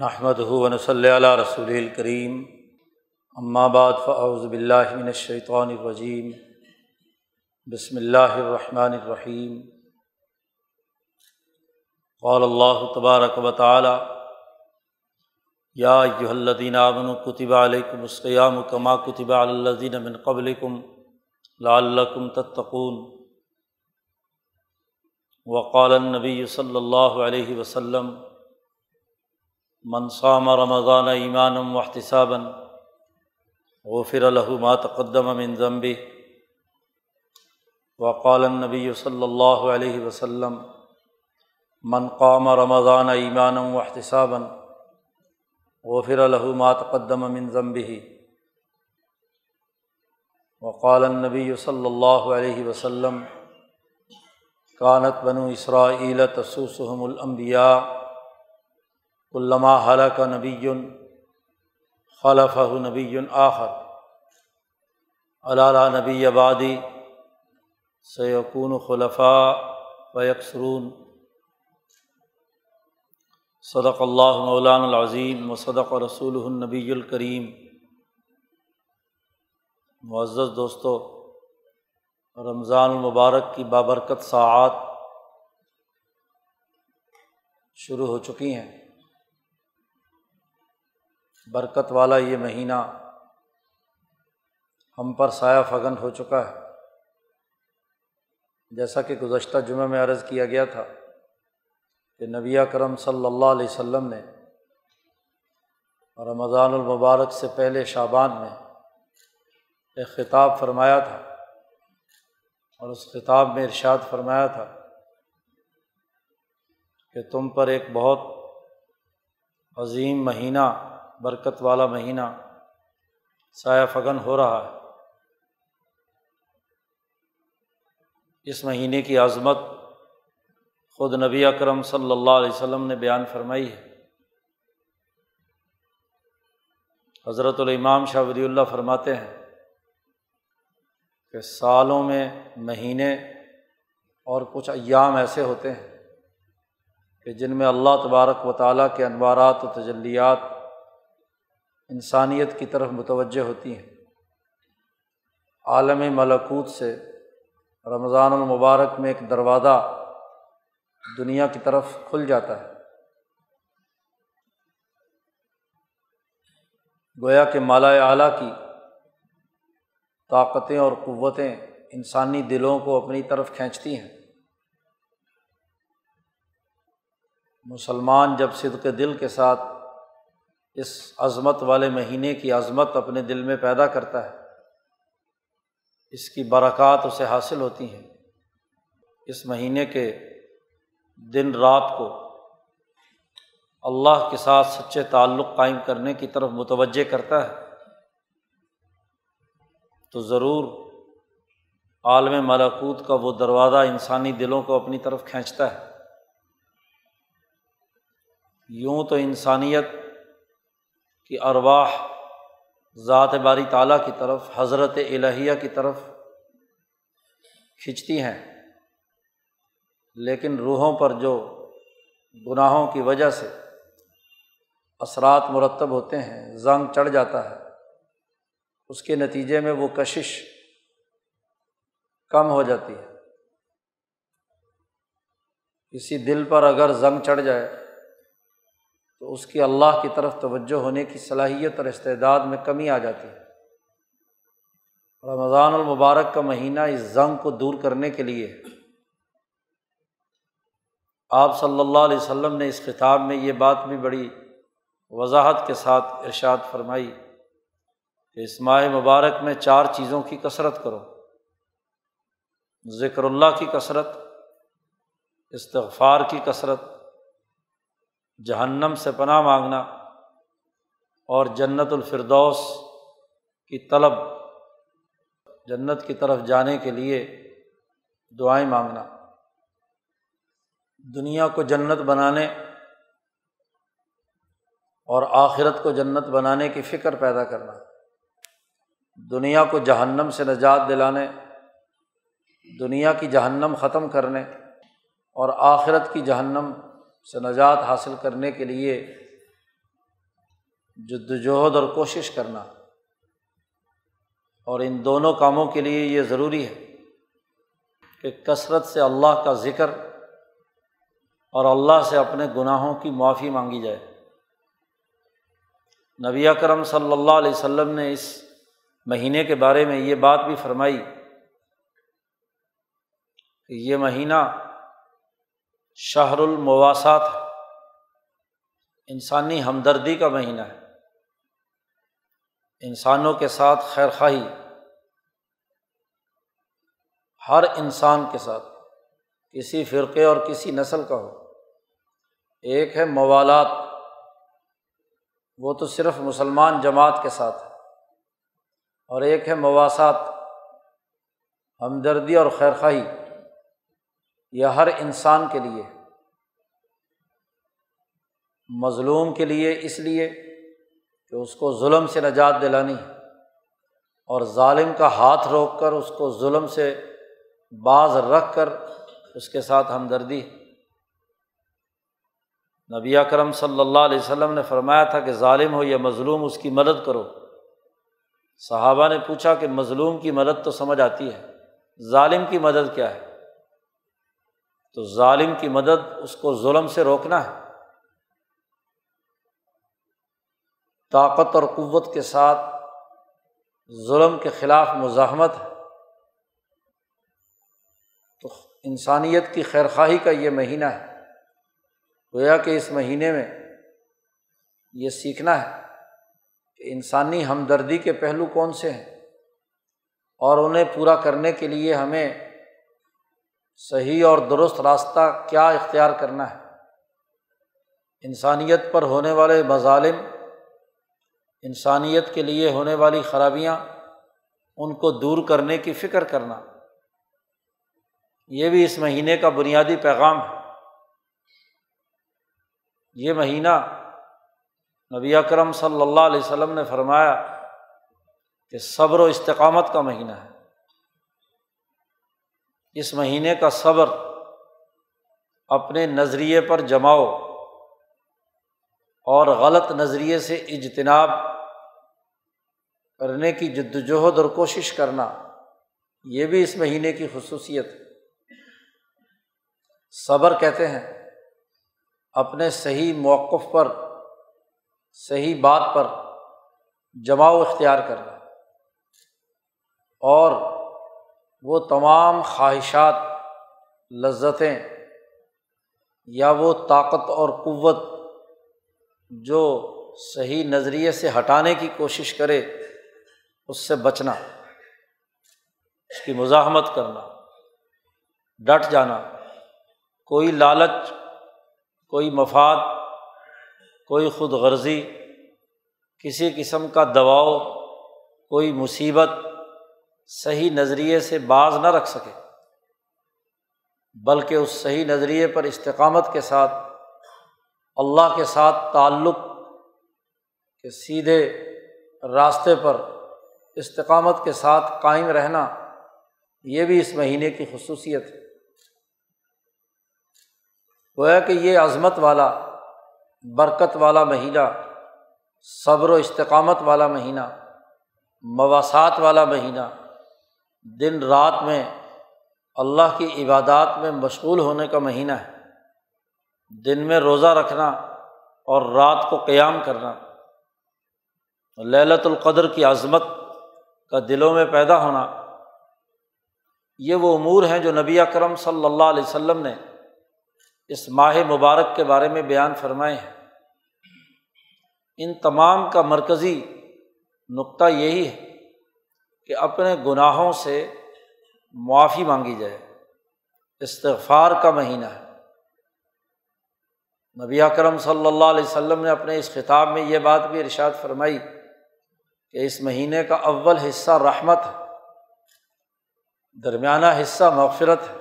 نحمد ہُون صلی اللہ رسول الکریم اما بعد فاعوذ باللہ من الشیطان الرجیم بسم اللہ الرحمن الرحیم قال اللہ تبارک و تعالی یا ایہا الذین آمنوا کتب علیکم الصیام کما کتب علی الذین من قبلکم لعلکم تتقون. وقال النبی صلی اللہ علیہ وسلم منصام رمضان ایمان احتسابً غفر له ما تقدم من ذنبه وقال النبی صلی اللہ علیہ وسلم من قام رمضان ایمان احتسابً غفر له ما تقدم من ذنبه وقال النبی صلی اللہ علیہ وسلم کانت بنو اسرائیل تسوسحم الانبیاء علامہ حلق نبی خلف نبی آخر. علالہ نبی آبادی سیقون خلفاء و یکسرون صدق اللہ مولان العظیم و صدق رسول النبی الکریم معزز دوستوں رمضان المبارک کی بابرکت ساعات شروع ہو چکی ہیں۔ برکت والا یہ مہینہ ہم پر سایہ فگن ہو چکا ہے۔ جیسا کہ گزشتہ جمعہ میں عرض کیا گیا تھا کہ نبی کرم صلی اللہ علیہ و سلم نے رمضان المبارک سے پہلے شابان میں ایک خطاب فرمایا تھا اور اس خطاب میں ارشاد فرمایا تھا کہ تم پر ایک بہت عظیم مہینہ برکت والا مہینہ سایہ فگن ہو رہا ہے۔ اس مہینے کی عظمت خود نبی اکرم صلی اللہ علیہ وسلم نے بیان فرمائی ہے۔ حضرت الامام شاہ ولی اللہ فرماتے ہیں کہ سالوں میں مہینے اور کچھ ایام ایسے ہوتے ہیں کہ جن میں اللہ تبارک و تعالیٰ کے انوارات و تجلیات انسانیت کی طرف متوجہ ہوتی ہیں۔ عالم ملکوت سے رمضان المبارک میں ایک دروازہ دنیا کی طرف کھل جاتا ہے۔ گویا کہ مالا اعلیٰ کی طاقتیں اور قوتیں انسانی دلوں کو اپنی طرف کھینچتی ہیں۔ مسلمان جب صدق دل کے ساتھ اس عظمت والے مہینے کی عظمت اپنے دل میں پیدا کرتا ہے۔ اس کی برکات اسے حاصل ہوتی ہیں۔ اس مہینے کے دن رات کو اللہ کے ساتھ سچے تعلق قائم کرنے کی طرف متوجہ کرتا ہے۔ تو ضرور عالم ملاکوت کا وہ دروازہ انسانی دلوں کو اپنی طرف کھینچتا ہے۔ یوں تو انسانیت کہ ارواح ذات باری تعالیٰ کی طرف، حضرت الہیہ کی طرف کھنچتی ہیں۔ لیکن روحوں پر جو گناہوں کی وجہ سے اثرات مرتب ہوتے ہیں، زنگ چڑھ جاتا ہے، اس کے نتیجے میں وہ کشش کم ہو جاتی ہے۔ کسی دل پر اگر زنگ چڑھ جائے تو اس کی اللہ کی طرف توجہ ہونے کی صلاحیت اور استعداد میں کمی آ جاتی ہے۔ رمضان المبارک کا مہینہ اس زنگ کو دور کرنے کے لیے آپ صلی اللہ علیہ وسلم نے اس خطاب میں یہ بات بھی بڑی وضاحت کے ساتھ ارشاد فرمائی کہ اس ماہ مبارک میں چار چیزوں کی کثرت کرو۔ ذکر اللہ کی کثرت، استغفار کی کثرت جہنم سے پناہ مانگنا اور جنت الفردوس کی طلب، جنت کی طرف جانے کے لیے دعائیں مانگنا۔ دنیا کو جنت بنانے اور آخرت کو جنت بنانے کی فکر پیدا کرنا۔ دنیا کو جہنم سے نجات دلانے، دنیا کی جہنم ختم کرنے اور آخرت کی جہنم سے نجات حاصل کرنے کے لیے جد وجہد اور کوشش کرنا اور ان دونوں کاموں کے لیے یہ ضروری ہے کہ کثرت سے اللہ کا ذکر اور اللہ سے اپنے گناہوں کی معافی مانگی جائے۔ نبی کرم صلی اللہ علیہ وسلم نے اس مہینے کے بارے میں یہ بات بھی فرمائی کہ یہ مہینہ شہر المواسات انسانی ہمدردی کا مہینہ ہے۔ انسانوں کے ساتھ خیر خواہی ہر انسان کے ساتھ، کسی فرقے اور کسی نسل کا ہو۔ ایک ہے موالات۔ وہ تو صرف مسلمان جماعت کے ساتھ ہے۔ اور ایک ہے مواسات ہمدردی اور خیر خواہی یہ ہر انسان کے لیے، مظلوم کے لیے اس لیے کہ اس کو ظلم سے نجات دلانی اور ظالم کا ہاتھ روک کر اس کو ظلم سے بعض رکھ کر اس کے ساتھ ہمدردی نبی کرم صلی اللہ علیہ وسلم نے فرمایا تھا کہ ظالم ہو یا مظلوم، اس کی مدد کرو۔ صحابہ نے پوچھا کہ مظلوم کی مدد تو سمجھ آتی ہے، ظالم کی مدد کیا ہے؟ تو ظالم کی مدد اس کو ظلم سے روکنا ہے۔ طاقت اور قوت کے ساتھ ظلم کے خلاف مزاحمت ہے۔ تو انسانیت کی خیر خواہی کا یہ مہینہ ہے۔ گویا کہ اس مہینے میں یہ سیکھنا ہے کہ انسانی ہمدردی کے پہلو کون سے ہیں اور انہیں پورا کرنے کے لیے ہمیں صحیح اور درست راستہ کیا اختیار کرنا ہے؟ انسانیت پر ہونے والے مظالم، انسانیت کے لیے ہونے والی خرابیاں، ان کو دور کرنے کی فکر کرنا۔ یہ بھی اس مہینے کا بنیادی پیغام ہے۔ یہ مہینہ نبی اکرم صلی اللہ علیہ وسلم نے فرمایا کہ صبر و استقامت کا مہینہ ہے۔ اس مہینے کا صبر اپنے نظریے پر جماؤ اور غلط نظریے سے اجتناب کرنے کی جد وجہد اور کوشش کرنا، یہ بھی اس مہینے کی خصوصیت ہے۔ صبر کہتے ہیں، اپنے صحیح موقف پر، صحیح بات پر جماؤ اختیار کرنا۔ اور وہ تمام خواہشات، لذتیں یا وہ طاقت اور قوت جو صحیح نظریے سے ہٹانے کی کوشش کرے، اس سے بچنا، اس کی مزاحمت کرنا، ڈٹ جانا، کوئی لالچ، کوئی مفاد، کوئی خود غرضی کسی قسم کا دباؤ، کوئی مصیبت صحیح نظریے سے بعض نہ رکھ سکے، بلکہ اس صحیح نظریے پر استقامت کے ساتھ، اللہ کے ساتھ تعلق کے سیدھے راستے پر استقامت کے ساتھ قائم رہنا، یہ بھی اس مہینے کی خصوصیت ہے۔ گویا کہ یہ عظمت والا، برکت والا مہینہ، صبر و استقامت والا مہینہ مواصعات والا مہینہ دن رات میں اللہ کی عبادات میں مشغول ہونے کا مہینہ ہے۔ دن میں روزہ رکھنا اور رات کو قیام کرنا۔ للت القدر کی عظمت کا دلوں میں پیدا ہونا۔ یہ وہ امور ہیں جو نبی اکرم صلی اللہ علیہ وسلم نے اس ماہ مبارک کے بارے میں بیان فرمائے ہیں۔ ان تمام کا مرکزی نقطہ یہی ہے۔ کہ اپنے گناہوں سے معافی مانگی جائے۔ استغفار کا مہینہ ہے۔ نبی اکرم صلی اللہ علیہ وسلم نے اپنے اس خطاب میں یہ بات بھی ارشاد فرمائی کہ اس مہینے کا اول حصہ رحمت ہے، درمیانہ حصہ مغفرت ہے،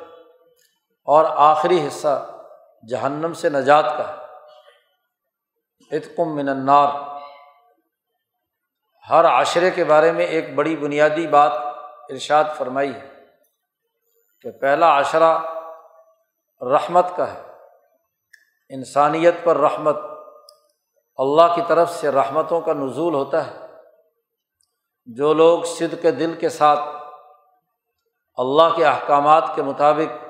اور آخری حصہ جہنم سے نجات کا ہے۔ اتکم من النار۔ ہر عاشرے کے بارے میں ایک بڑی بنیادی بات ارشاد فرمائی ہے کہ پہلا عشرہ رحمت کا ہے۔ انسانیت پر رحمت، اللہ کی طرف سے رحمتوں کا نزول ہوتا ہے۔ جو لوگ صد کے دل کے ساتھ اللہ کے احکامات کے مطابق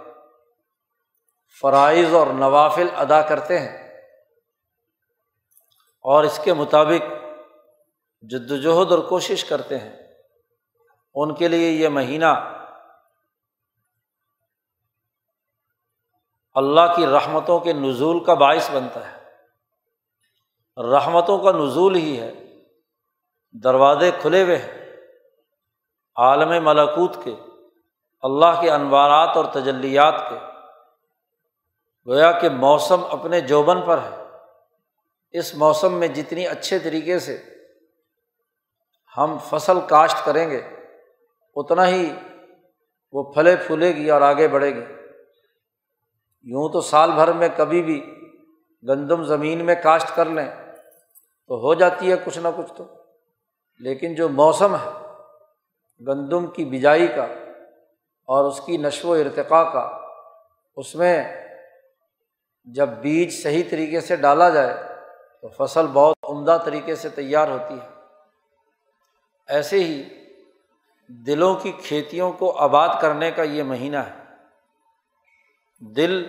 فرائض اور نوافل ادا کرتے ہیں اور اس کے مطابق جد وجہد اور کوشش کرتے ہیں۔ ان کے لیے یہ مہینہ اللہ کی رحمتوں کے نزول کا باعث بنتا ہے۔ رحمتوں کا نزول ہی ہے۔ دروازے کھلے ہوئے ہیں۔ عالم ملکوت کے، اللہ کے انوارات اور تجلیات کے۔ گویا کہ موسم اپنے جوبن پر ہے۔ اس موسم میں جتنی اچھے طریقے سے ہم فصل کاشت کریں گے، اتنا ہی وہ پھلے پھولے گی اور آگے بڑھے گی۔ یوں تو سال بھر میں کبھی بھی گندم زمین میں کاشت کر لیں تو ہو جاتی ہے کچھ نہ کچھ تو۔ لیکن جو موسم ہے، گندم کی بجائی کا اور اس کی نشو و ارتقاء کا، اس میں جب بیج صحیح طریقے سے ڈالا جائے تو فصل بہت عمدہ طریقے سے تیار ہوتی ہے۔ ایسے ہی دلوں کی کھیتیوں کو آباد کرنے کا یہ مہینہ ہے۔ دل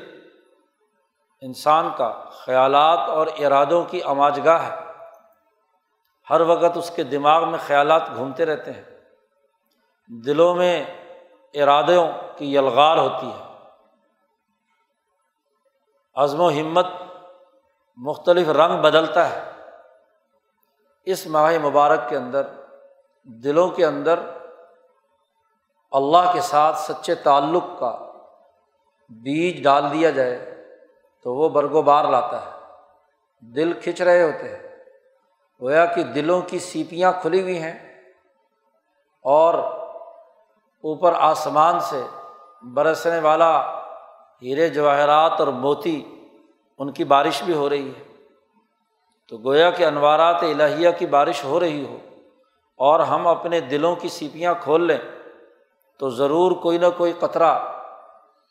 انسان کا خیالات اور ارادوں کی آماج گاہ ہے۔ ہر وقت اس کے دماغ میں خیالات گھومتے رہتے ہیں۔ دلوں میں ارادوں کی یلغار ہوتی ہے۔ عزم و ہمت مختلف رنگ بدلتا ہے۔ اس ماہ مبارک کے اندر دلوں کے اندر اللہ کے ساتھ سچے تعلق کا بیج ڈال دیا جائے تو وہ برگ و بار لاتا ہے۔ دل کھنچ رہے ہوتے ہیں۔ گویا کہ دلوں کی سیپیاں کھلی ہوئی ہیں اور اوپر آسمان سے برسنے والا ہیرے جواہرات اور موتی ان کی بارش بھی ہو رہی ہے۔ تو گویا کہ انوارات الہیہ کی بارش ہو رہی ہو۔ اور ہم اپنے دلوں کی سیپیاں کھول لیں تو ضرور کوئی نہ کوئی قطرہ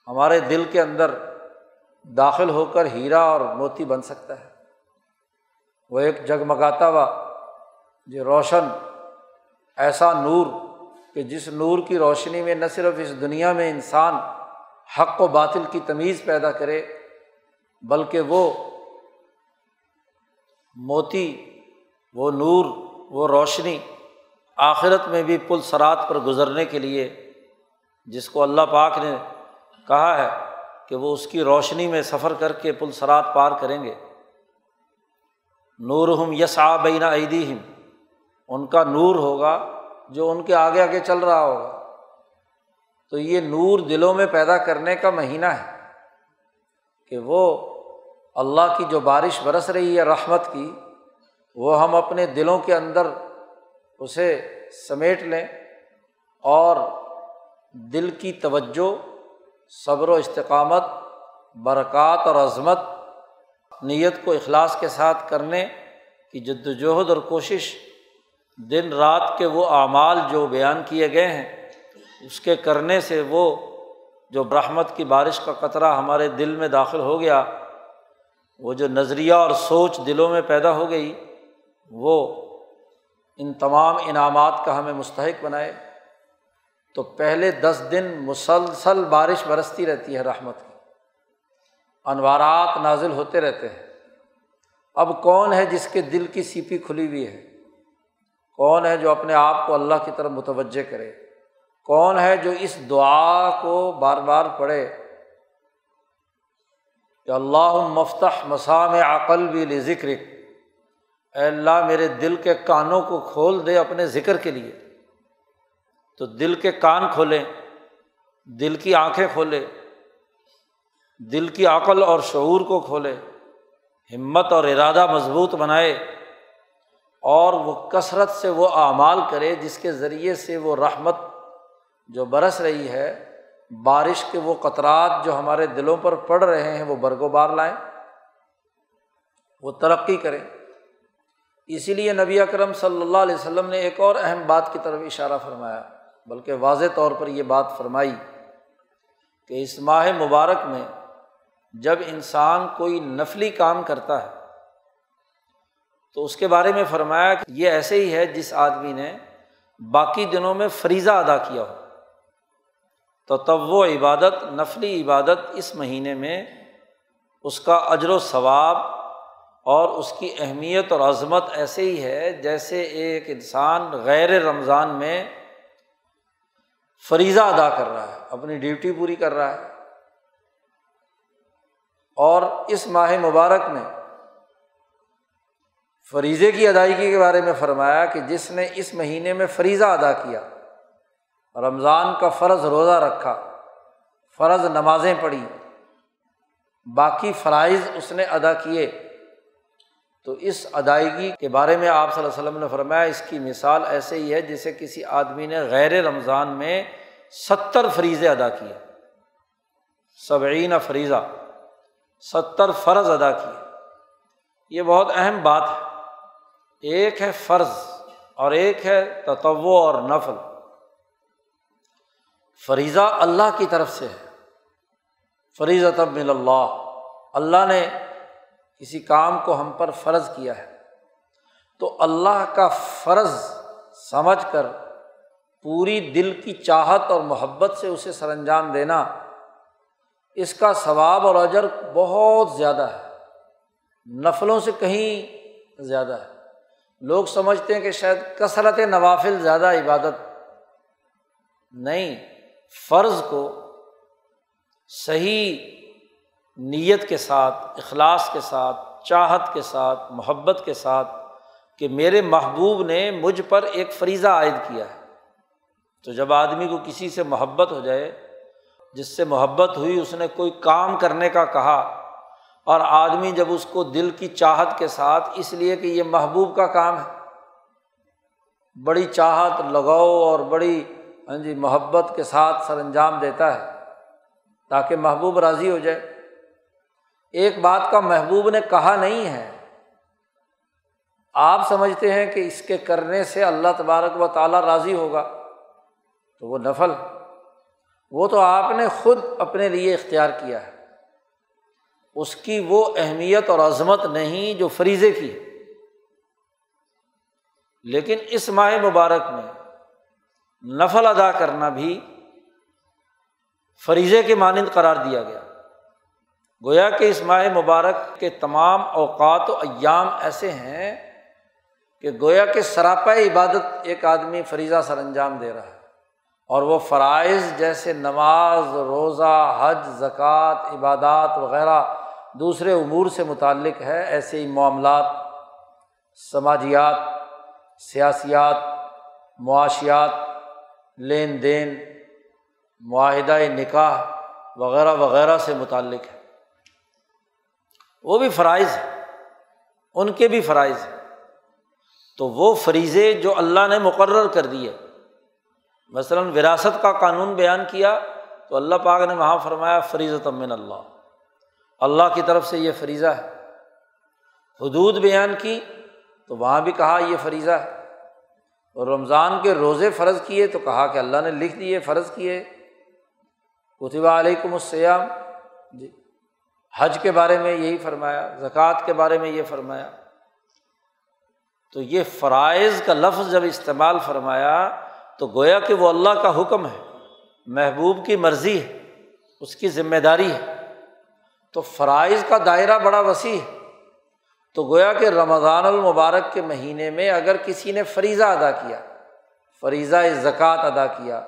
ہمارے دل کے اندر داخل ہو کر ہیرا اور موتی بن سکتا ہے۔ وہ ایک جگمگاتا ہوا جو روشن ایسا نور کہ جس نور کی روشنی میں نہ صرف اس دنیا میں انسان حق و باطل کی تمیز پیدا کرے، بلکہ وہ موتی، وہ نور، وہ روشنی آخرت میں بھی پل سرات پر گزرنے کے لیے جس کو اللہ پاک نے کہا ہے کہ وہ اس کی روشنی میں سفر کر کے پل سرات پار کریں گے۔ نور ہم یس آ بینا ان کا نور ہوگا جو ان کے آگے آگے چل رہا ہوگا۔ تو یہ نور دلوں میں پیدا کرنے کا مہینہ ہے کہ وہ اللہ کی جو بارش برس رہی ہے رحمت کی، وہ ہم اپنے دلوں کے اندر اسے سمیٹ لیں اور دل کی توجہ، صبر و استقامت، برکات اور عظمت نیت کو اخلاص کے ساتھ کرنے کی جد وجہد اور کوشش دن رات کے وہ اعمال جو بیان کیے گئے ہیں، اس کے کرنے سے وہ جو برحمت کی بارش کا قطرہ ہمارے دل میں داخل ہو گیا، وہ جو نظریہ اور سوچ دلوں میں پیدا ہو گئی، وہ ان تمام انعامات کا ہمیں مستحق بنائے، تو پہلے دس دن مسلسل بارش برستی رہتی ہے رحمت کی۔ انوارات نازل ہوتے رہتے ہیں۔ اب کون ہے جس کے دل کی سیپی کھلی ہوئی ہے؟ کون ہے جو اپنے آپ کو اللہ کی طرف متوجہ کرے؟ کون ہے جو اس دعا کو بار بار پڑھے؟ کہ اللہ مفتح مسام عقل بھی ذکر اے اللہ میرے دل کے کانوں کو کھول دے اپنے ذکر کے لیے۔ تو دل کے کان کھولیں، دل کی آنکھیں کھولے دل کی عقل اور شعور کو کھولے ہمت اور ارادہ مضبوط بنائے اور وہ کثرت سے وہ اعمال کرے جس کے ذریعے سے وہ رحمت جو برس رہی ہے، بارش کے وہ قطرات جو ہمارے دلوں پر پڑ رہے ہیں، وہ برگ و بار لائیں، وہ ترقی کریں۔ اسی لیے نبی اکرم صلی اللہ علیہ وسلم نے ایک اور اہم بات کی طرف اشارہ فرمایا، بلکہ واضح طور پر یہ بات فرمائی کہ اس ماہ مبارک میں جب انسان کوئی نفلی کام کرتا ہے، تو اس کے بارے میں فرمایا کہ یہ ایسے ہی ہے جس آدمی نے باقی دنوں میں فریضہ ادا کیا ہو۔ تو تب وہ عبادت، نفلی عبادت اس مہینے میں اس کا اجر و ثواب اور اس کی اہمیت اور عظمت ایسے ہی ہے جیسے ایک انسان غیر رمضان میں فریضہ ادا کر رہا ہے، اپنی ڈیوٹی پوری کر رہا ہے۔ اور اس ماہ مبارک میں فریضے کی ادائیگی کے بارے میں فرمایا کہ جس نے اس مہینے میں فریضہ ادا کیا، رمضان کا فرض روزہ رکھا، فرض نمازیں پڑھی، باقی فرائض اس نے ادا کیے۔ تو اس ادائیگی کے بارے میں آپ صلی اللہ علیہ وسلم نے فرمایا، اس کی مثال ایسے ہی ہے جسے کسی آدمی نے غیر رمضان میں ستر فریضے ادا کیے۔ سبعین فریضہ، ستر فرض ادا کیے۔ یہ بہت اہم بات ہے۔ ایک ہے فرض اور ایک ہے تتو اور نفل۔ فریضہ اللہ کی طرف سے ہے۔ فریض من اللہ۔ اللہ نے کسی کام کو ہم پر فرض کیا ہے۔ تو اللہ کا فرض سمجھ کر پوری دل کی چاہت اور محبت سے اسے سر انجام دینا، اس کا ثواب اور اجر بہت زیادہ ہے۔ نفلوں سے کہیں زیادہ ہے۔ لوگ سمجھتے ہیں کہ شاید کثرت نوافل زیادہ عبادت۔ نہیں، فرض کو صحیح نیت کے ساتھ، اخلاص کے ساتھ، چاہت کے ساتھ، محبت کے ساتھ کہ میرے محبوب نے مجھ پر ایک فریضہ عائد کیا ہے۔ تو جب آدمی کو کسی سے محبت ہو جائے، جس سے محبت ہوئی، اس نے کوئی کام کرنے کا کہا اور آدمی جب اس کو دل کی چاہت کے ساتھ، اس لیے کہ یہ محبوب کا کام ہے۔ بڑی چاہت لگاؤ اور بڑی ہاں جی محبت کے ساتھ سر انجام دیتا ہے تاکہ محبوب راضی ہو جائے۔ ایک بات کا محبوب نے کہا نہیں ہے۔ آپ سمجھتے ہیں کہ اس کے کرنے سے اللہ تبارک و تعالیٰ راضی ہوگا۔ تو وہ نفل۔ وہ تو آپ نے خود اپنے لیے اختیار کیا ہے۔ اس کی وہ اہمیت اور عظمت نہیں جو فریضے کی۔ لیکن اس ماہ مبارک میں نفل ادا کرنا بھی فریضے کے مانند قرار دیا گیا۔ گویا کہ اس ماہ مبارک کے تمام اوقات و ایام ایسے ہیں کہ گویا کہ سراپا عبادت ایک آدمی فریضہ سر انجام دے رہا ہے اور وہ فرائض جیسے نماز، روزہ، حج، زکوٰۃ، عبادات وغیرہ دوسرے امور سے متعلق ہے، ایسے ہی معاملات، سماجیات، سیاسیات، معاشیات، لین دین معاہدۂ نکاح وغیرہ وغیرہ سے متعلق ہے۔ وہ بھی فرائض ہیں۔ ان کے بھی فرائض ہیں۔ تو وہ فریضے جو اللہ نے مقرر کر دیے۔ مثلاً وراثت کا قانون بیان کیا تو اللہ پاک نے وہاں فرمایا فریض تمن اللہ۔ اللہ کی طرف سے یہ فریضہ ہے۔ حدود بیان کی تو وہاں بھی کہا یہ فریضہ ہے۔ اور رمضان کے روزے فرض کیے تو کہا کہ اللہ نے لکھ دیے، فرض کیے۔ کتبہ علیکم السیام حج کے بارے میں یہی فرمایا، زکوٰۃ کے بارے میں یہ فرمایا۔ تو یہ فرائض کا لفظ جب استعمال فرمایا، تو گویا کہ وہ اللہ کا حکم ہے، محبوب کی مرضی ہے، اس کی ذمہ داری ہے۔ تو فرائض کا دائرہ بڑا وسیع ہے۔ تو گویا کہ رمضان المبارک کے مہینے میں اگر کسی نے فریضہ ادا کیا، فریضہ زکوٰۃ ادا کیا،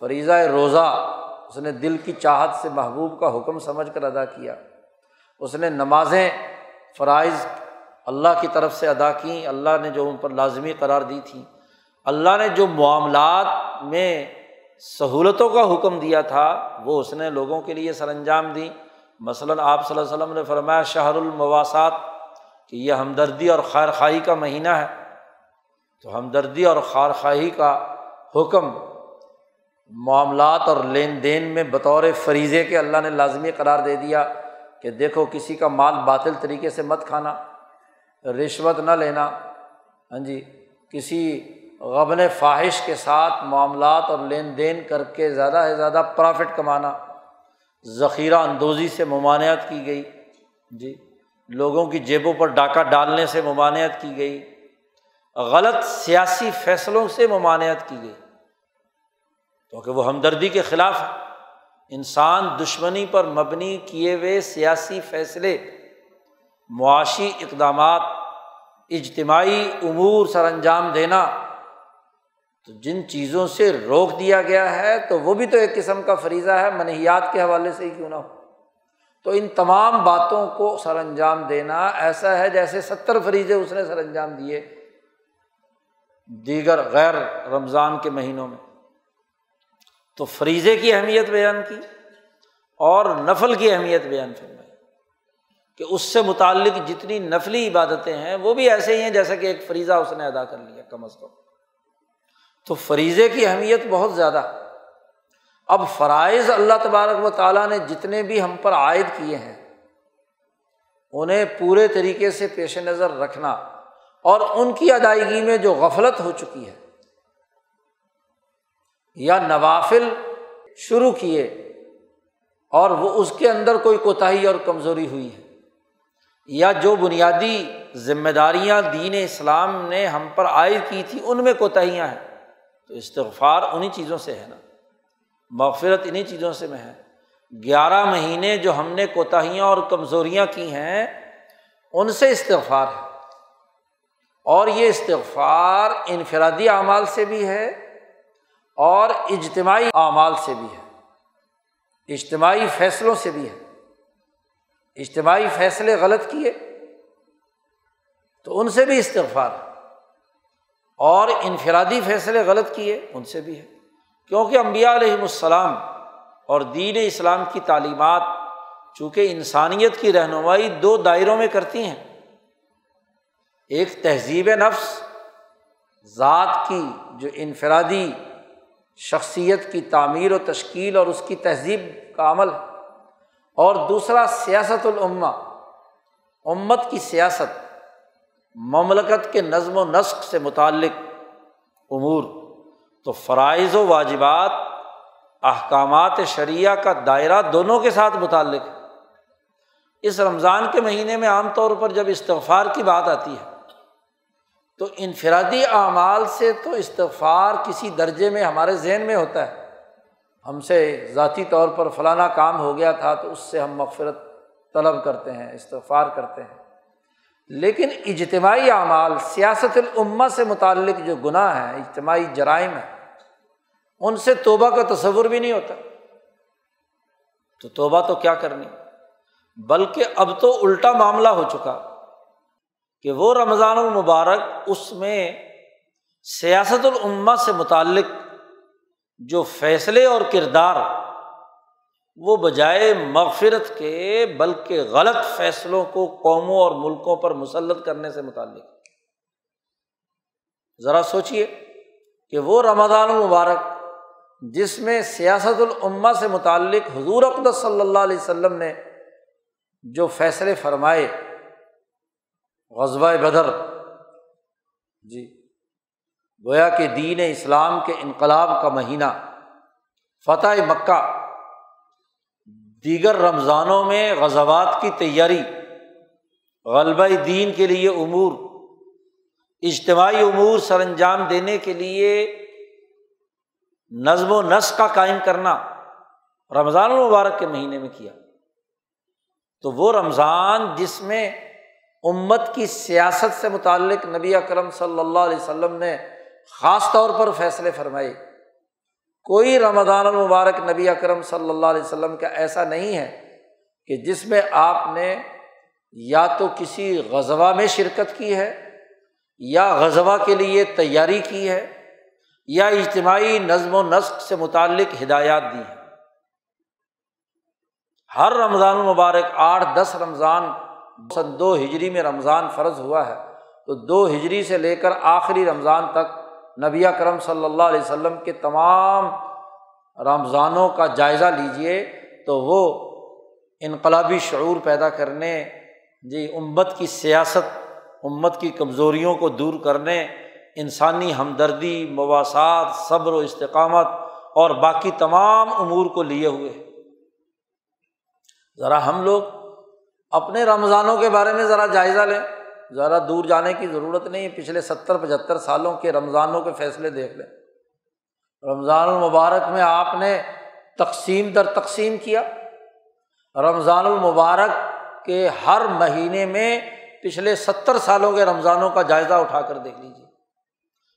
فریضہ روزہ، اس نے دل کی چاہت سے محبوب کا حکم سمجھ کر ادا کیا۔ اس نے نمازیں فرائض اللہ کی طرف سے ادا کیں، اللہ نے جو ان پر لازمی قرار دی تھیں۔ اللہ نے جو معاملات میں سہولتوں کا حکم دیا تھا، وہ اس نے لوگوں کے لیے سر انجام دیں مثلاً آپ صلی اللہ علیہ وسلم نے فرمایا، شہر المواسات، کہ یہ ہمدردی اور خیر خواہی کا مہینہ ہے۔ تو ہمدردی اور خیر خواہی کا حکم معاملات اور لین دین میں بطور فریضے کے اللہ نے لازمی قرار دے دیا۔ کہ دیکھو کسی کا مال باطل طریقے سے مت کھانا، رشوت نہ لینا۔ ہاں جی کسی غبن فواہش کے ساتھ معاملات اور لین دین کر کے زیادہ سے زیادہ پرافٹ کمانا۔ ذخیرہ اندوزی سے ممانعت کی گئی۔ جی لوگوں کی جیبوں پر ڈاکہ ڈالنے سے ممانعت کی گئی۔ غلط سیاسی فیصلوں سے ممانعت کی گئی۔ کیونکہ وہ ہمدردی کے خلاف ہے انسان دشمنی پر مبنی کیے ہوئے سیاسی فیصلے، معاشی اقدامات، اجتماعی امور سر انجام دینا، تو جن چیزوں سے روک دیا گیا ہے، تو وہ بھی تو ایک قسم کا فریضہ ہے، منحیات کے حوالے سے ہی کیوں نہ ہو؟ تو ان تمام باتوں کو سر انجام دینا ایسا ہے جیسے ستر فریضے اس نے سر انجام دیے دیگر غیر رمضان کے مہینوں میں۔ تو فریضے کی اہمیت بیان کی اور نفل کی اہمیت بیان فرمائی کہ اس سے متعلق جتنی نفلی عبادتیں ہیں وہ بھی ایسے ہی ہیں جیسا کہ ایک فریضہ اس نے ادا کر لیا کم از کم۔ تو فریضے کی اہمیت بہت زیادہ۔ اب فرائض اللہ تبارک و تعالیٰ نے جتنے بھی ہم پر عائد کیے ہیں، انہیں پورے طریقے سے پیش نظر رکھنا اور ان کی ادائیگی میں جو غفلت ہو چکی ہے یا نوافل شروع کیے اور وہ اس کے اندر کوئی کوتاہی اور کمزوری ہوئی ہے یا جو بنیادی ذمہ داریاں دین اسلام نے ہم پر عائد کی تھی، ان میں کوتاہیاں ہیں۔ تو استغفار انہیں چیزوں سے ہے نا۔ مغفرت انہیں چیزوں سے میں ہے۔ گیارہ مہینے جو ہم نے کوتاہیاں اور کمزوریاں کی ہیں، ان سے استغفار ہے۔ اور یہ استغفار انفرادی اعمال سے بھی ہے اور اجتماعی اعمال سے بھی ہے۔ اجتماعی فیصلوں سے بھی ہے۔ اجتماعی فیصلے غلط کیے تو ان سے بھی استغفار اور انفرادی فیصلے غلط کیے ان سے بھی ہے۔ کیونکہ امبیا علیہم السلام اور دین اسلام کی تعلیمات چونکہ انسانیت کی رہنمائی دو دائروں میں کرتی ہیں۔ ایک تہذیب نفس، ذات کی جو انفرادی شخصیت کی تعمیر و تشکیل اور اس کی تہذیب کا عمل ہے۔ اور دوسرا، سیاست العما امت کی سیاست مملکت کے نظم و نسق سے متعلق امور۔ تو فرائض و واجبات، احکامات شریعہ کا دائرہ دونوں کے ساتھ متعلق ہے۔ اس رمضان کے مہینے میں عام طور پر جب استغفار کی بات آتی ہے تو انفرادی اعمال سے تو استغفار کسی درجے میں ہمارے ذہن میں ہوتا ہے۔ ہم سے ذاتی طور پر فلانا کام ہو گیا تھا تو اس سے ہم مغفرت طلب کرتے ہیں، استغفار کرتے ہیں۔ لیکن اجتماعی اعمال، سیاست العما سے متعلق جو گناہ ہیں، اجتماعی جرائم ہیں، ان سے توبہ کا تصور بھی نہیں ہوتا۔ تو توبہ تو کیا کرنی؟ بلکہ اب تو الٹا معاملہ ہو چکا۔ کہ وہ رمضان المبارک اس میں سیاست العما سے متعلق جو فیصلے اور کردار وہ بجائے مغفرت کے بلکہ غلط فیصلوں کو قوموں اور ملکوں پر مسلط کرنے سے متعلق ذرا سوچیے کہ وہ رمضان المبارک جس میں سیاست العما سے متعلق حضور اقدس صلی اللہ علیہ وسلم نے جو فیصلے فرمائے غزبۂ بدر۔ جی گویا کہ دین اسلام کے انقلاب کا مہینہ، فتح مکہ، دیگر رمضانوں میں غزوات کی تیاری، غلبہ دین کے لیے امور، اجتماعی امور سر انجام دینے کے لیے نظم و نسق کا قائم کرنا رمضان المبارک کے مہینے میں کیا۔ تو وہ رمضان جس میں امت کی سیاست سے متعلق نبی اکرم صلی اللہ علیہ وسلم نے خاص طور پر فیصلے فرمائے۔ کوئی رمضان المبارک نبی اکرم صلی اللہ علیہ وسلم کا ایسا نہیں ہے کہ جس میں آپ نے یا تو کسی غزبہ میں شرکت کی ہے، یا غزبہ کے لیے تیاری کی ہے، یا اجتماعی نظم و نسق سے متعلق ہدایات دی ہیں۔ ہر رمضان المبارک آٹھ دس رمضان سن دو ہجری میں رمضان فرض ہوا ہے، تو دو ہجری سے لے کر آخری رمضان تک نبی کرم صلی اللہ علیہ وسلم کے تمام رمضانوں کا جائزہ لیجیے تو وہ انقلابی شعور پیدا کرنے جی امت کی سیاست، امت کی کمزوریوں کو دور کرنے، انسانی ہمدردی مواصعات صبر و استقامت اور باقی تمام امور کو لیے ہوئے۔ ذرا ہم لوگ اپنے رمضانوں کے بارے میں ذرا جائزہ لیں۔ ذرا دور جانے کی ضرورت نہیں، پچھلے ستر، پچہتر سالوں کے رمضانوں کے فیصلے دیکھ لیں۔ رمضان المبارک میں آپ نے تقسیم در تقسیم کیا۔ رمضان المبارک کے ہر مہینے میں پچھلے ستر سالوں کے رمضانوں کا جائزہ اٹھا کر دیکھ لیجیے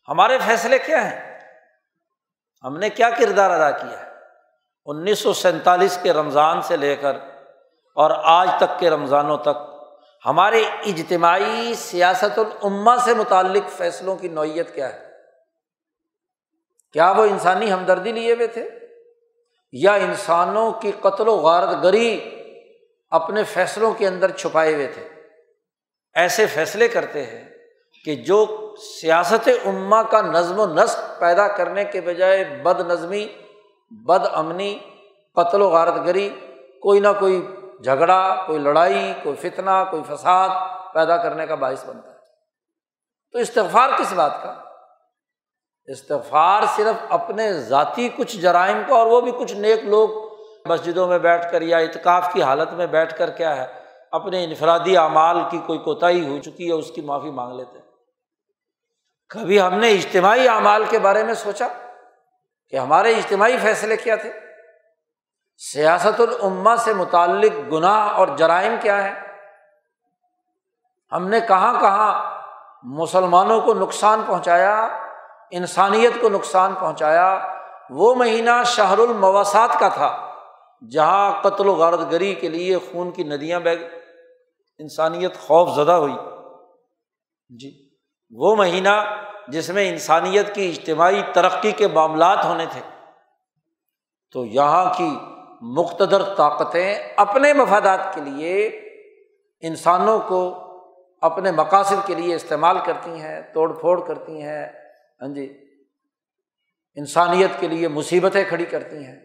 ہمارے فیصلے کیا ہیں؟ ہم نے کیا کردار ادا کیا ہے؟ انیس سو سینتالیس کے رمضان سے لے کر اور آج تک کے رمضانوں تک ہمارے اجتماعی سیاست العما سے متعلق فیصلوں کی نوعیت کیا ہے؟ کیا وہ انسانی ہمدردی لیے ہوئے تھے؟ یا انسانوں کی قتل و غارت گری اپنے فیصلوں کے اندر چھپائے ہوئے تھے؟ ایسے فیصلے کرتے ہیں کہ جو سیاست عما کا نظم و نسق پیدا کرنے کے بجائے بد نظمی، بد امنی، قتل و غارت گری، کوئی نہ کوئی جھگڑا، کوئی لڑائی، کوئی فتنا کوئی فساد پیدا کرنے کا باعث بنتا ہے۔ تو استغفار کس بات کا؟ استغفار صرف اپنے ذاتی کچھ جرائم کا اور وہ بھی کچھ نیک لوگ مسجدوں میں بیٹھ کر یا اتکاف کی حالت میں بیٹھ کر کیا ہے، اپنے انفرادی اعمال کی کوئی کوتاہی ہو چکی ہے، اس کی معافی مانگ لیتے کبھی ہم نے اجتماعی اعمال کے بارے میں سوچا کہ ہمارے اجتماعی فیصلے کیا تھے؟ سیاست العما سے متعلق گناہ اور جرائم کیا ہے ہم نے کہاں کہاں مسلمانوں کو نقصان پہنچایا، انسانیت کو نقصان پہنچایا، وہ مہینہ شہر المواسات کا تھا، جہاں قتل و غارت گری کے لیے خون کی ندیاں بہ انسانیت خوف زدہ ہوئی۔ جی وہ مہینہ جس میں انسانیت کی اجتماعی ترقی کے معاملات ہونے تھے۔ تو یہاں کی مقتدر طاقتیں اپنے مفادات کے لیے انسانوں کو اپنے مقاصد کے لیے استعمال کرتی ہیں، توڑ پھوڑ کرتی ہیں ہاں جی انسانیت کے لیے مصیبتیں کھڑی کرتی ہیں۔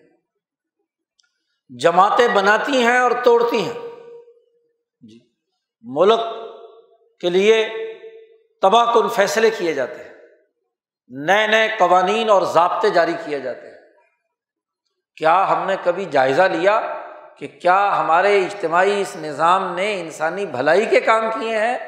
جماعتیں بناتی ہیں اور توڑتی ہیں۔ جی ملک کے لیے تباہ کن فیصلے کیے جاتے ہیں۔ نئے نئے قوانین اور ضابطے جاری کیے جاتے ہیں۔ کیا ہم نے کبھی جائزہ لیا کہ کیا ہمارے اجتماعی اس نظام نے انسانی بھلائی کے کام کیے ہیں؟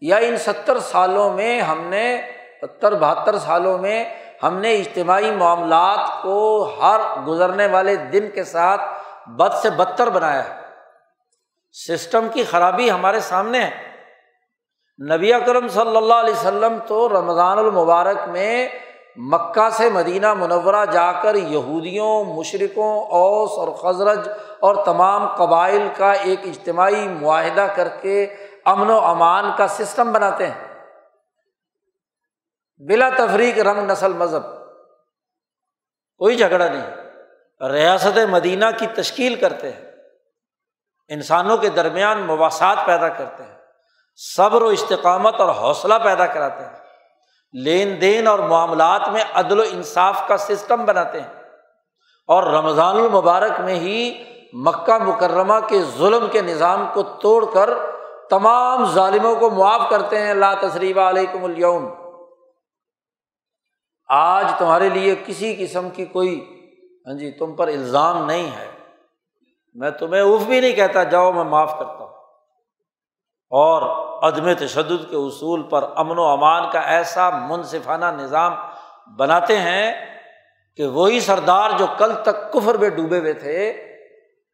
یا ان ستر سالوں میں ہم نے، ستر بہتر سالوں میں ہم نے اجتماعی معاملات کو ہر گزرنے والے دن کے ساتھ بد سے بدتر بنایا ہے۔ سسٹم کی خرابی ہمارے سامنے ہے۔ نبی اکرم صلی اللہ علیہ وسلم تو رمضان المبارک میں مکہ سے مدینہ منورہ جا کر یہودیوں مشرقوں اوس اور خزرج اور تمام قبائل کا ایک اجتماعی معاہدہ کر کے امن و امان کا سسٹم بناتے ہیں۔ بلا تفریق رنگ نسل مذہب، کوئی جھگڑا نہیں۔ ریاست مدینہ کی تشکیل کرتے ہیں۔ انسانوں کے درمیان مواصلات پیدا کرتے ہیں۔ صبر و استقامت اور حوصلہ پیدا کراتے ہیں۔ لین دین اور معاملات میں عدل و انصاف کا سسٹم بناتے ہیں۔ اور رمضان المبارک میں ہی مکہ مکرمہ کے ظلم کے نظام کو توڑ کر تمام ظالموں کو معاف کرتے ہیں۔ اللہ تصریف علیکم اليوم۔ آج تمہارے لیے کسی قسم کی کوئی ہاں جی تم پر الزام نہیں ہے۔ میں تمہیں اف بھی نہیں کہتا، جاؤ میں معاف کرتا ہوں۔ اور عدم تشدد کے اصول پر امن و امان کا ایسا منصفانہ نظام بناتے ہیں کہ وہی سردار جو کل تک کفر میں ڈوبے ہوئے تھے،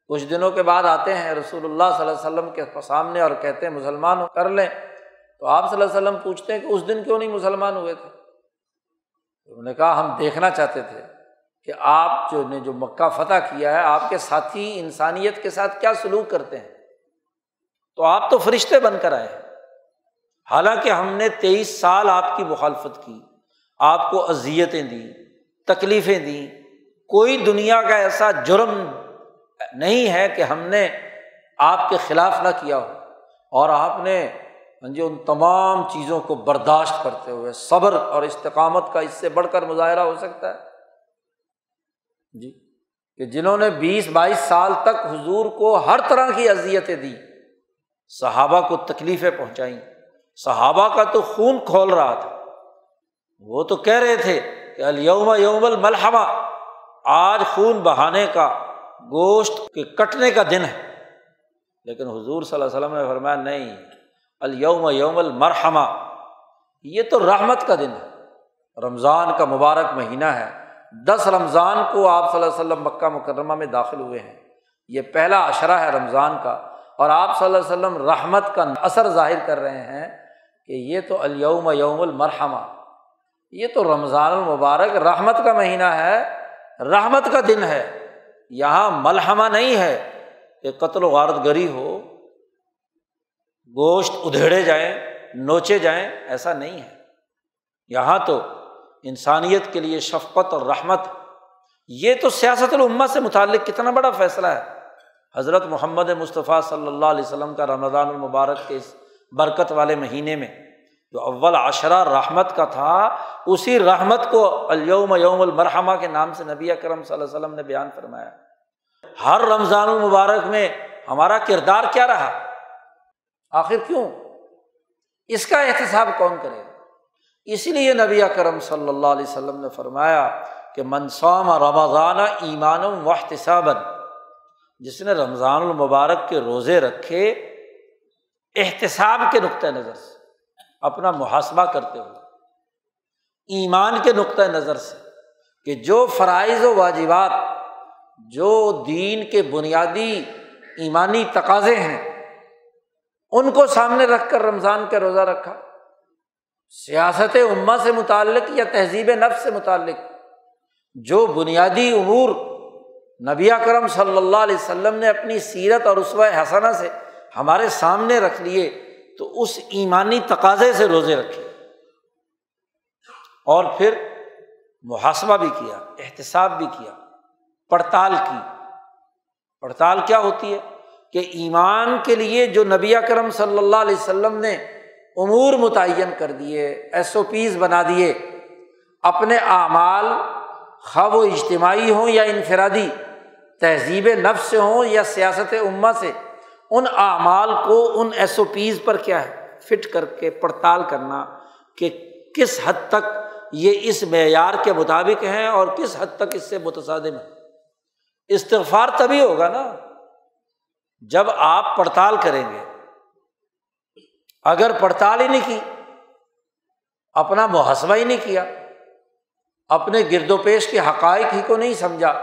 کچھ دنوں کے بعد آتے ہیں رسول اللہ صلی اللہ علیہ وسلم کے سامنے اور کہتے ہیں مسلمان کر لیں۔ تو آپ صلی اللہ علیہ وسلم پوچھتے ہیں کہ اس دن کیوں نہیں مسلمان ہوئے تھے؟ انہوں نے کہا، ہم دیکھنا چاہتے تھے کہ آپ جو نے جو مکہ فتح کیا ہے، آپ کے ساتھی انسانیت کے ساتھ کیا سلوک کرتے ہیں؟ تو آپ تو فرشتے بن کر آئے ہیں۔ حالانکہ ہم نے تیئیس سال آپ کی مخالفت کی، آپ کو اذیتیں دیں، تکلیفیں دیں۔ کوئی دنیا کا ایسا جرم نہیں ہے کہ ہم نے آپ کے خلاف نہ کیا ہو۔ اور آپ نے ہاں جی ان تمام چیزوں کو برداشت کرتے ہوئے صبر اور استقامت کا اس سے بڑھ کر مظاہرہ ہو سکتا ہے۔ جی کہ جنہوں نے بیس بائیس سال تک حضور کو ہر طرح کی اذیتیں دی صحابہ کو تکلیفیں پہنچائیں۔ صحابہ کا تو خون کھول رہا تھا۔ وہ تو کہہ رہے تھے کہ الوم یوم الملحمہ، آج خون بہانے کا گوشت کے کٹنے کا دن ہے۔ لیکن حضور صلی اللہ علیہ وسلم نے فرمایا، نہیں الوم یوم المرحمہ، یہ تو رحمت کا دن ہے۔ رمضان کا مبارک مہینہ ہے۔ دس رمضان کو آپ صلی اللہ علیہ وسلم مکہ مکرمہ میں داخل ہوئے ہیں۔ یہ پہلا اشرہ ہے رمضان کا۔ اور آپ صلی اللہ علیہ وسلم رحمت کا اثر ظاہر کر رہے ہیں۔ کہ یہ تو الوم یوم المرحمہ، یہ تو رمضان المبارک رحمت کا مہینہ ہے، رحمت کا دن ہے، یہاں ملحمہ نہیں ہے کہ قتل و غارت گری ہو، گوشت ادھیڑے جائیں، نوچے جائیں، ایسا نہیں ہے۔ یہاں تو انسانیت کے لیے شفقت اور رحمت، یہ تو سیاست العما سے متعلق کتنا بڑا فیصلہ ہے۔ حضرت محمد مصطفیٰ صلی اللہ علیہ وسلم کا رمضان المبارک کے اس برکت والے مہینے میں، جو اول عشرہ رحمت کا تھا، اسی رحمت کو الوم یوم المرحمہ کے نام سے نبی اکرم صلی اللہ علیہ وسلم نے بیان فرمایا۔ ہر رمضان المبارک میں ہمارا کردار کیا رہا؟ آخر کیوں؟ اس کا احتساب کون کرے؟ اسی لیے نبی اکرم صلی اللہ علیہ وسلم نے فرمایا کہ منصوم رمضان ایمان و احتسابً جس نے رمضان المبارک کے روزے رکھے احتساب کے نقطۂ نظر سے، اپنا محاسبہ کرتے ہوئے، ایمان کے نقطۂ نظر سے کہ جو فرائض و واجبات، جو دین کے بنیادی ایمانی تقاضے ہیں، ان کو سامنے رکھ کر رمضان کا روزہ رکھا، سیاست عما سے متعلق یا تہذیب نفس سے متعلق، جو بنیادی امور نبی کرم صلی اللہ علیہ وسلم نے اپنی سیرت اور اسوہ حسنہ سے ہمارے سامنے رکھ لیے تو اس ایمانی تقاضے سے روزے رکھے۔ اور پھر محاسبہ بھی کیا، احتساب بھی کیا، پڑتال کی۔ پڑتال کیا ہوتی ہے؟ کہ ایمان کے لیے جو نبی کرم صلی اللہ علیہ وسلم نے امور متعین کر دیے ایس او پیز بنا دیے، اپنے اعمال خواب و اجتماعی ہوں یا انفرادی، تہذیب نفس سے ہوں یا سیاست عما سے ان اعمال کو ان ایس او پیز پر کیا ہے؟ فٹ کر کے پڑتال کرنا کہ کس حد تک یہ اس معیار کے مطابق ہیں اور کس حد تک اس سے متصادم ہے استغفار تبھی ہوگا نا جب آپ پڑتال کریں گے۔ اگر پڑتال ہی نہیں کی، اپنا محاسبہ ہی نہیں کیا، اپنے گرد و پیش کے حقائق ہی کو نہیں سمجھا،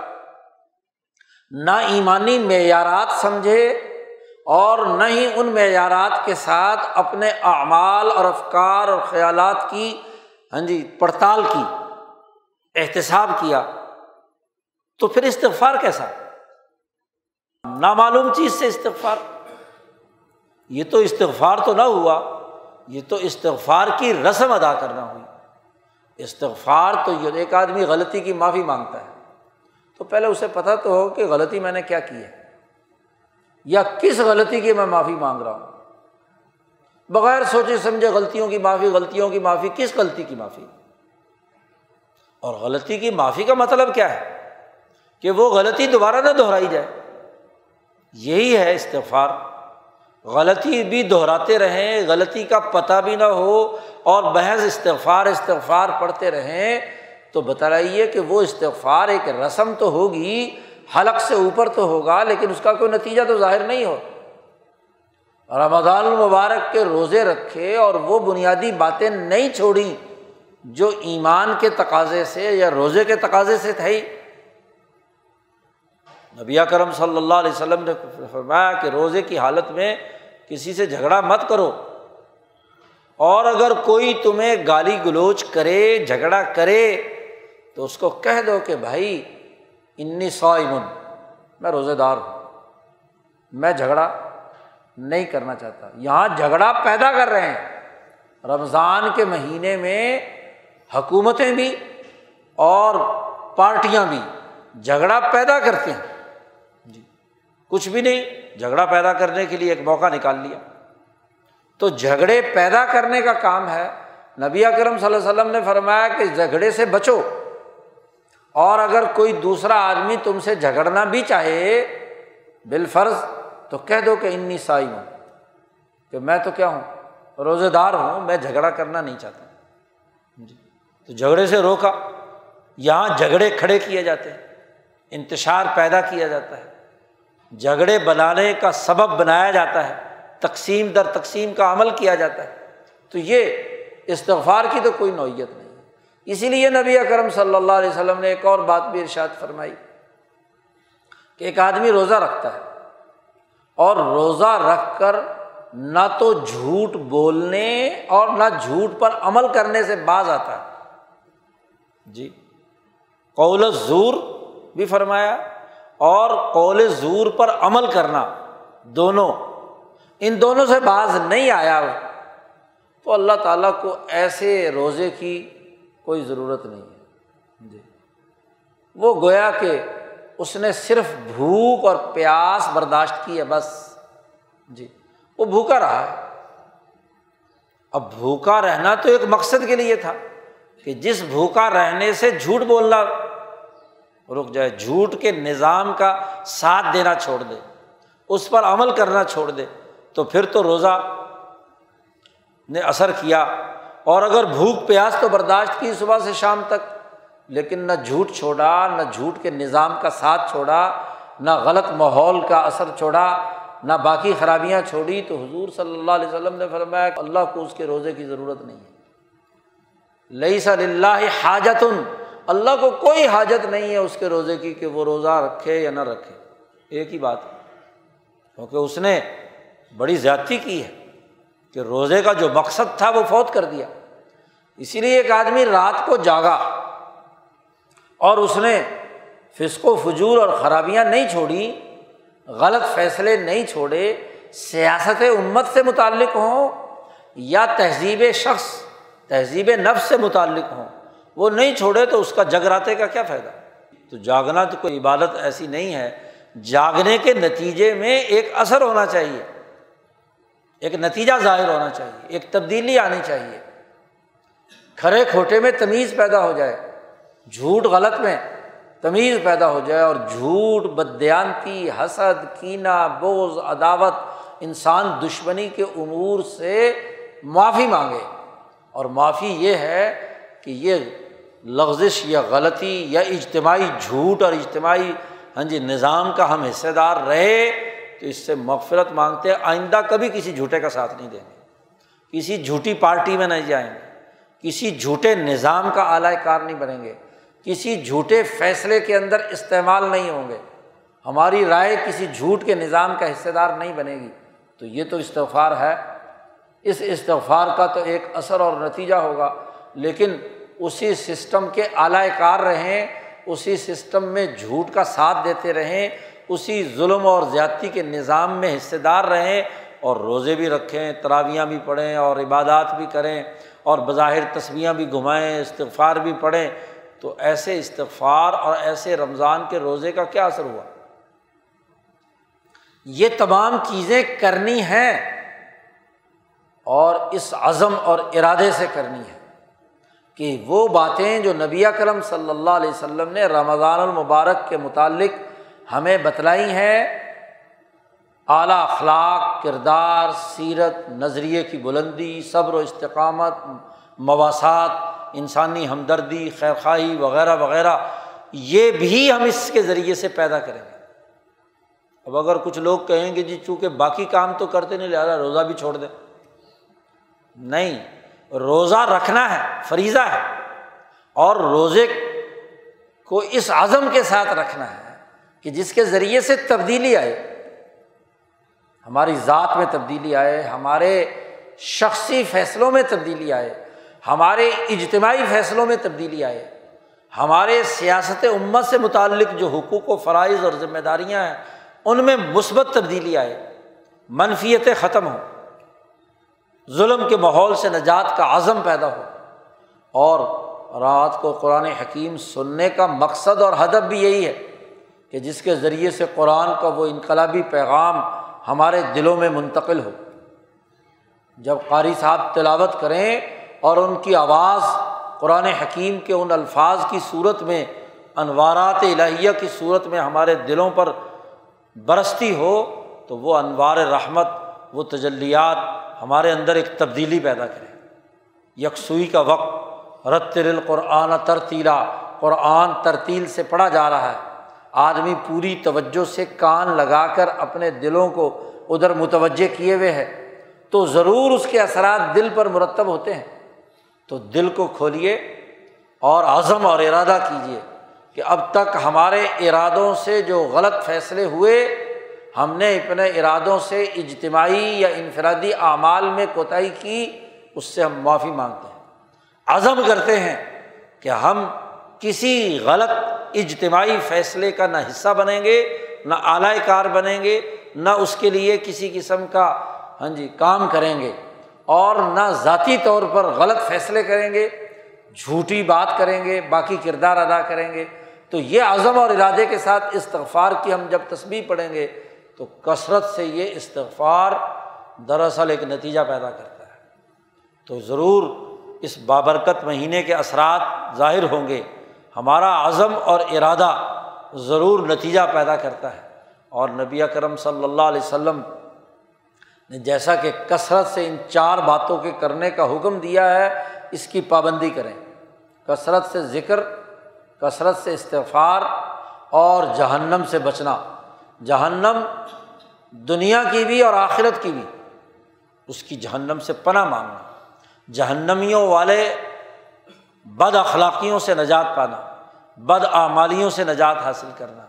نہ ایمانی معیارات سمجھے اور نہ ہی ان معیارات کے ساتھ اپنے اعمال اور افکار اور خیالات کی ہاں جی پڑتال کی، احتساب کیا۔ تو پھر استغفار کیسا؟ نامعلوم چیز سے استغفار۔ یہ تو استغفار تو نہ ہوا، یہ تو استغفار کی رسم ادا کرنا ہوئی۔ استغفار تو یہ ایک آدمی غلطی کی معافی مانگتا ہے۔ تو پہلے اسے پتہ تو ہو کہ غلطی میں نے کیا کی ہے۔ یا کس غلطی کی میں معافی مانگ رہا ہوں؟ بغیر سوچے سمجھے غلطیوں کی معافی، غلطیوں کی معافی، کس غلطی کی معافی؟ اور غلطی کی معافی کا مطلب کیا ہے؟ کہ وہ غلطی دوبارہ نہ دہرائی جائے۔ یہی ہے استغفار۔ غلطی بھی دہراتے رہیں، غلطی کا پتہ بھی نہ ہو اور بحث استغفار استغفار پڑھتے رہیں تو بتائیے کہ وہ استغفار ایک رسم تو ہوگی حلق سے اوپر تو ہوگا، لیکن اس کا کوئی نتیجہ تو ظاہر نہیں ہو۔ رمضان المبارک کے روزے رکھے اور وہ بنیادی باتیں نہیں چھوڑیں جو ایمان کے تقاضے سے یا روزے کے تقاضے سے تھے۔ نبی کرم صلی اللہ علیہ وسلم نے فرمایا کہ روزے کی حالت میں کسی سے جھگڑا مت کرو۔ اور اگر کوئی تمہیں گالی گلوچ کرے، جھگڑا کرے تو اس کو کہہ دو کہ بھائی انی سو امن میں روزے دار ہوں۔ میں جھگڑا نہیں کرنا چاہتا۔ یہاں جھگڑا پیدا کر رہے ہیں۔ رمضان کے مہینے میں حکومتیں بھی اور پارٹیاں بھی جھگڑا پیدا کرتے ہیں۔ جی کچھ بھی نہیں، جھگڑا پیدا کرنے کے لیے ایک موقع نکال لیا۔ تو جھگڑے پیدا کرنے کا کام ہے۔ نبی اکرم صلی اللہ علیہ وسلم نے فرمایا کہ جھگڑے سے بچو۔ اور اگر کوئی دوسرا آدمی تم سے جھگڑنا بھی چاہے بال فرض تو کہہ دو کہ انی سائی ہوں۔ کہ میں تو کیا ہوں؟ روزے دار ہوں، میں جھگڑا کرنا نہیں چاہتا۔ جی۔ تو جھگڑے سے روکا۔ یہاں جھگڑے کھڑے کیے جاتے ہیں۔ انتشار پیدا کیا جاتا ہے۔ جھگڑے بنانے کا سبب بنایا جاتا ہے۔ تقسیم در تقسیم کا عمل کیا جاتا ہے۔ تو یہ استغفار کی تو کوئی نوعیت نہیں۔ اسی لیے نبی اکرم صلی اللہ علیہ وسلم نے ایک اور بات بھی ارشاد فرمائی کہ ایک آدمی روزہ رکھتا ہے اور روزہ رکھ کر نہ تو جھوٹ بولنے اور نہ جھوٹ پر عمل کرنے سے باز آتا ہے۔ جی قول زور بھی فرمایا اور قول زور پر عمل کرنا دونوں، ان دونوں سے باز نہیں آیا۔ تو اللہ تعالیٰ کو ایسے روزے کی کوئی ضرورت نہیں ہے۔ جی۔ وہ گویا کہ اس نے صرف بھوک اور پیاس برداشت کی ہے بس۔ جی۔ وہ بھوکا رہا ہے۔ اب بھوکا رہنا تو ایک مقصد کے لیے تھا کہ جس بھوکا رہنے سے جھوٹ بولنا رک جائے جھوٹ کے نظام کا ساتھ دینا چھوڑ دے اس پر عمل کرنا چھوڑ دے تو پھر تو روزہ نے اثر کیا۔ اور اگر بھوک پیاس تو برداشت کی صبح سے شام تک، لیکن نہ جھوٹ چھوڑا، نہ جھوٹ کے نظام کا ساتھ چھوڑا، نہ غلط ماحول کا اثر چھوڑا، نہ باقی خرابیاں چھوڑی، تو حضور صلی اللہ علیہ وسلم نے فرمایا کہ اللہ کو اس کے روزے کی ضرورت نہیں ہے۔ لئی صلی اللہ حاجت اللہ کو کوئی حاجت نہیں ہے اس کے روزے کی کہ وہ روزہ رکھے یا نہ رکھے۔ ایک ہی بات ہے، کیونکہ اس نے بڑی زیادتی کی ہے۔ کہ روزے کا جو مقصد تھا وہ فوت کر دیا۔ اسی لیے ایک آدمی رات کو جاگا اور اس نے فسق و فجور اور خرابیاں نہیں چھوڑی، غلط فیصلے نہیں چھوڑے، سیاست امت سے متعلق ہوں یا تہذیب شخص، تہذیب نفس سے متعلق ہوں، وہ نہیں چھوڑے تو اس کا جگراتے کا کیا فائدہ؟ تو جاگنا تو کوئی عبادت ایسی نہیں ہے، جاگنے کے نتیجے میں ایک اثر ہونا چاہیے۔ ایک نتیجہ ظاہر ہونا چاہیے، ایک تبدیلی آنی چاہیے۔ کھڑے کھوٹے میں تمیز پیدا ہو جائے، جھوٹ غلط میں تمیز پیدا ہو جائے اور جھوٹ بدیانتی حسد، کینہ بوز عداوت انسان دشمنی کے امور سے معافی مانگے۔ اور معافی یہ ہے کہ یہ لغزش یا غلطی یا اجتماعی جھوٹ اور اجتماعی ہاں جی نظام کا ہم حصے دار رہے۔ تو اس سے مغفرت مانگتے آئندہ کبھی کسی جھوٹے کا ساتھ نہیں دیں گے۔ کسی جھوٹی پارٹی میں نہیں جائیں گے۔ کسی جھوٹے نظام کا اعلی کار نہیں بنیں گے۔ کسی جھوٹے فیصلے کے اندر استعمال نہیں ہوں گے۔ ہماری رائے کسی جھوٹ کے نظام کا حصے دار نہیں بنے گی۔ تو یہ تو استغفار ہے۔ اس استغفار کا تو ایک اثر اور نتیجہ ہوگا۔ لیکن اسی سسٹم کے اعلی کار رہیں، اسی سسٹم میں جھوٹ کا ساتھ دیتے رہیں اسی ظلم اور زیادتی کے نظام میں حصے دار رہیں اور روزے بھی رکھیں، تراویاں بھی پڑھیں اور عبادات بھی کریں اور بظاہر تصویریں بھی گھمائیں، استغفار بھی پڑھیں، تو ایسے استغفار اور ایسے رمضان کے روزے کا کیا اثر ہوا؟ یہ تمام چیزیں کرنی ہیں اور اس عزم اور ارادے سے کرنی ہے کہ وہ باتیں جو نبی کرم صلی اللہ علیہ وسلم نے رمضان المبارک کے متعلق ہمیں بتلائی ہیں، اعلیٰ اخلاق، کردار، سیرت، نظریے کی بلندی، صبر و استقامت مواصلات انسانی ہمدردی، خیرخواہی وغیرہ وغیرہ، یہ بھی ہم اس کے ذریعے سے پیدا کریں گے۔ اب اگر کچھ لوگ کہیں گے جی چونکہ باقی کام تو کرتے نہیں، لہٰذا روزہ بھی چھوڑ دیں۔ نہیں، روزہ رکھنا ہے، فریضہ ہے، اور روزے کو اس عزم کے ساتھ رکھنا ہے۔ کہ جس کے ذریعے سے تبدیلی آئے، ہماری ذات میں تبدیلی آئے، ہمارے شخصی فیصلوں میں تبدیلی آئے، ہمارے اجتماعی فیصلوں میں تبدیلی آئے، ہمارے سیاست امت سے متعلق جو حقوق و فرائض اور ذمہ داریاں ہیں، ان میں مثبت تبدیلی آئے منفیتیں ختم ہوں ظلم کے ماحول سے نجات کا عزم پیدا ہو، اور رات کو قرآن حکیم سننے کا مقصد اور ہدف بھی یہی ہے۔ کہ جس کے ذریعے سے قرآن کا وہ انقلابی پیغام ہمارے دلوں میں منتقل ہو۔ جب قاری صاحب تلاوت کریں اور ان کی آواز قرآن حکیم کے ان الفاظ کی صورت میں، انوارات الہیہ کی صورت میں ہمارے دلوں پر برستی ہو، تو وہ انوار رحمت، وہ تجلیات ہمارے اندر ایک تبدیلی پیدا کرے۔ یکسوئی کا وقت رت القرآن ترتیلا، قرآن ترتیل سے پڑھا جا رہا ہے۔ آدمی پوری توجہ سے کان لگا کر اپنے دلوں کو ادھر متوجہ کیے ہوئے ہے، تو ضرور اس کے اثرات دل پر مرتب ہوتے ہیں۔ تو دل کو کھولیے اور عزم اور ارادہ کیجیے کہ اب تک ہمارے ارادوں سے جو غلط فیصلے ہوئے، ہم نے اپنے ارادوں سے اجتماعی یا انفرادی اعمال میں کوتاہی کی، اس سے ہم معافی مانگتے ہیں۔ عزم کرتے ہیں کہ ہم کسی غلط اجتماعی فیصلے کا نہ حصہ بنیں گے، نہ اعلی کار بنیں گے، نہ اس کے لیے کسی قسم کا ہاں جی کام کریں گے اور نہ ذاتی طور پر غلط فیصلے کریں گے، جھوٹی بات کریں گے، باقی کردار ادا کریں گے۔ تو یہ عزم اور ارادے کے ساتھ استغفار کی ہم جب تصویر پڑھیں گے، تو کثرت سے یہ استغفار دراصل ایک نتیجہ پیدا کرتا ہے۔ تو ضرور اس بابرکت مہینے کے اثرات ظاہر ہوں گے۔ ہمارا عزم اور ارادہ ضرور نتیجہ پیدا کرتا ہے۔ اور نبی کرم صلی اللہ علیہ وسلم نے جیسا کہ کثرت سے ان چار باتوں کے کرنے کا حکم دیا ہے، اس کی پابندی کریں۔ کثرت سے ذکر، کثرت سے استفار اور جہنم سے بچنا۔ جہنم دنیا کی بھی اور آخرت کی بھی، اس کی جہنم سے پناہ مانگنا۔ جہنمیوں والے بد اخلاقیوں سے نجات پانا۔ بد اعمالیوں سے نجات حاصل کرنا،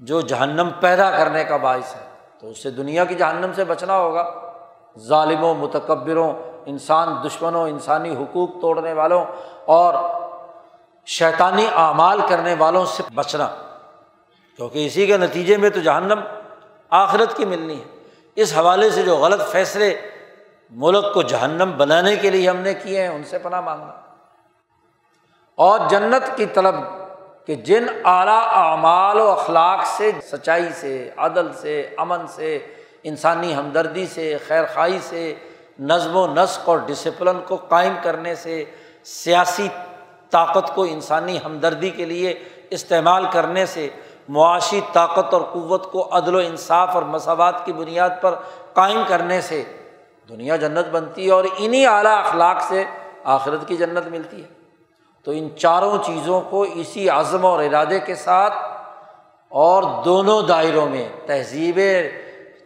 جو جہنم پیدا کرنے کا باعث ہے، تو اس سے دنیا کی جہنم سے بچنا ہوگا۔ ظالموں، متکبروں، انسان دشمنوں، انسانی حقوق توڑنے والوں اور شیطانی اعمال کرنے والوں سے بچنا۔ کیونکہ اسی کے نتیجے میں تو جہنم آخرت کی ملنی ہے۔ اس حوالے سے جو غلط فیصلے ملک کو جہنم بنانے کے لیے ہم نے کیے ہیں، ان سے پناہ مانگنا۔ اور جنت کی طلب کہ جن اعلیٰ اعمال و اخلاق سے، سچائی سے، عدل سے، امن سے، انسانی ہمدردی سے خیر خائی سے، نظم و نسق اور ڈسپلن کو قائم کرنے سے، سیاسی طاقت کو انسانی ہمدردی کے لیے استعمال کرنے سے، معاشی طاقت اور قوت کو عدل و انصاف اور مساوات کی بنیاد پر قائم کرنے سے دنیا جنت بنتی ہے اور انہیں اعلیٰ اخلاق سے آخرت کی جنت ملتی ہے۔ تو ان چاروں چیزوں کو اسی عزم اور ارادے کے ساتھ اور دونوں دائروں میں، تہذیب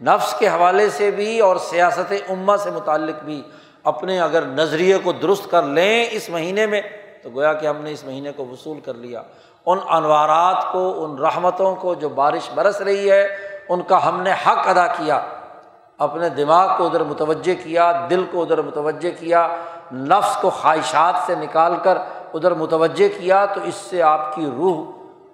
نفس کے حوالے سے بھی اور سیاست عمہ سے متعلق بھی اپنے اگر نظریے کو درست کر لیں اس مہینے میں، تو گویا کہ ہم نے اس مہینے کو وصول کر لیا۔ ان انوارات کو، ان رحمتوں کو جو بارش برس رہی ہے، ان کا ہم نے حق ادا کیا۔ اپنے دماغ کو ادھر متوجہ کیا، دل کو ادھر متوجہ کیا، نفس کو خواہشات سے نکال کر ادھر متوجہ کیا تو اس سے آپ کی روح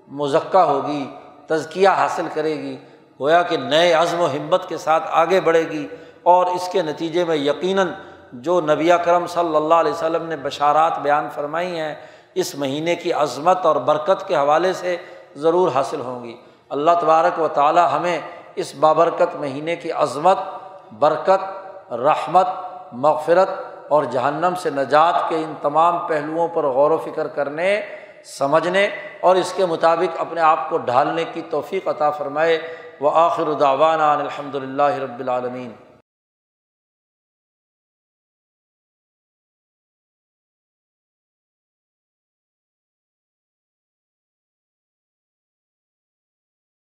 مذکہ ہوگی، تزکیہ حاصل کرے گی، گویا کہ نئے عزم و ہمت کے ساتھ آگے بڑھے گی۔ اور اس کے نتیجے میں یقیناً جو نبی کرم صلی اللہ علیہ وسلم نے بشارات بیان فرمائی ہیں، اس مہینے کی عظمت اور برکت کے حوالے سے ضرور حاصل ہوں گی۔ اللہ تبارک و تعالیٰ ہمیں اس بابرکت مہینے کی عظمت، برکت، رحمت، مغفرت اور جہنم سے نجات کے ان تمام پہلوؤں پر غور و فکر کرنے، سمجھنے اور اس کے مطابق اپنے آپ کو ڈھالنے کی توفیق عطا فرمائے۔ وہ آخر الداوانہ الحمد للہ رب العالمین۔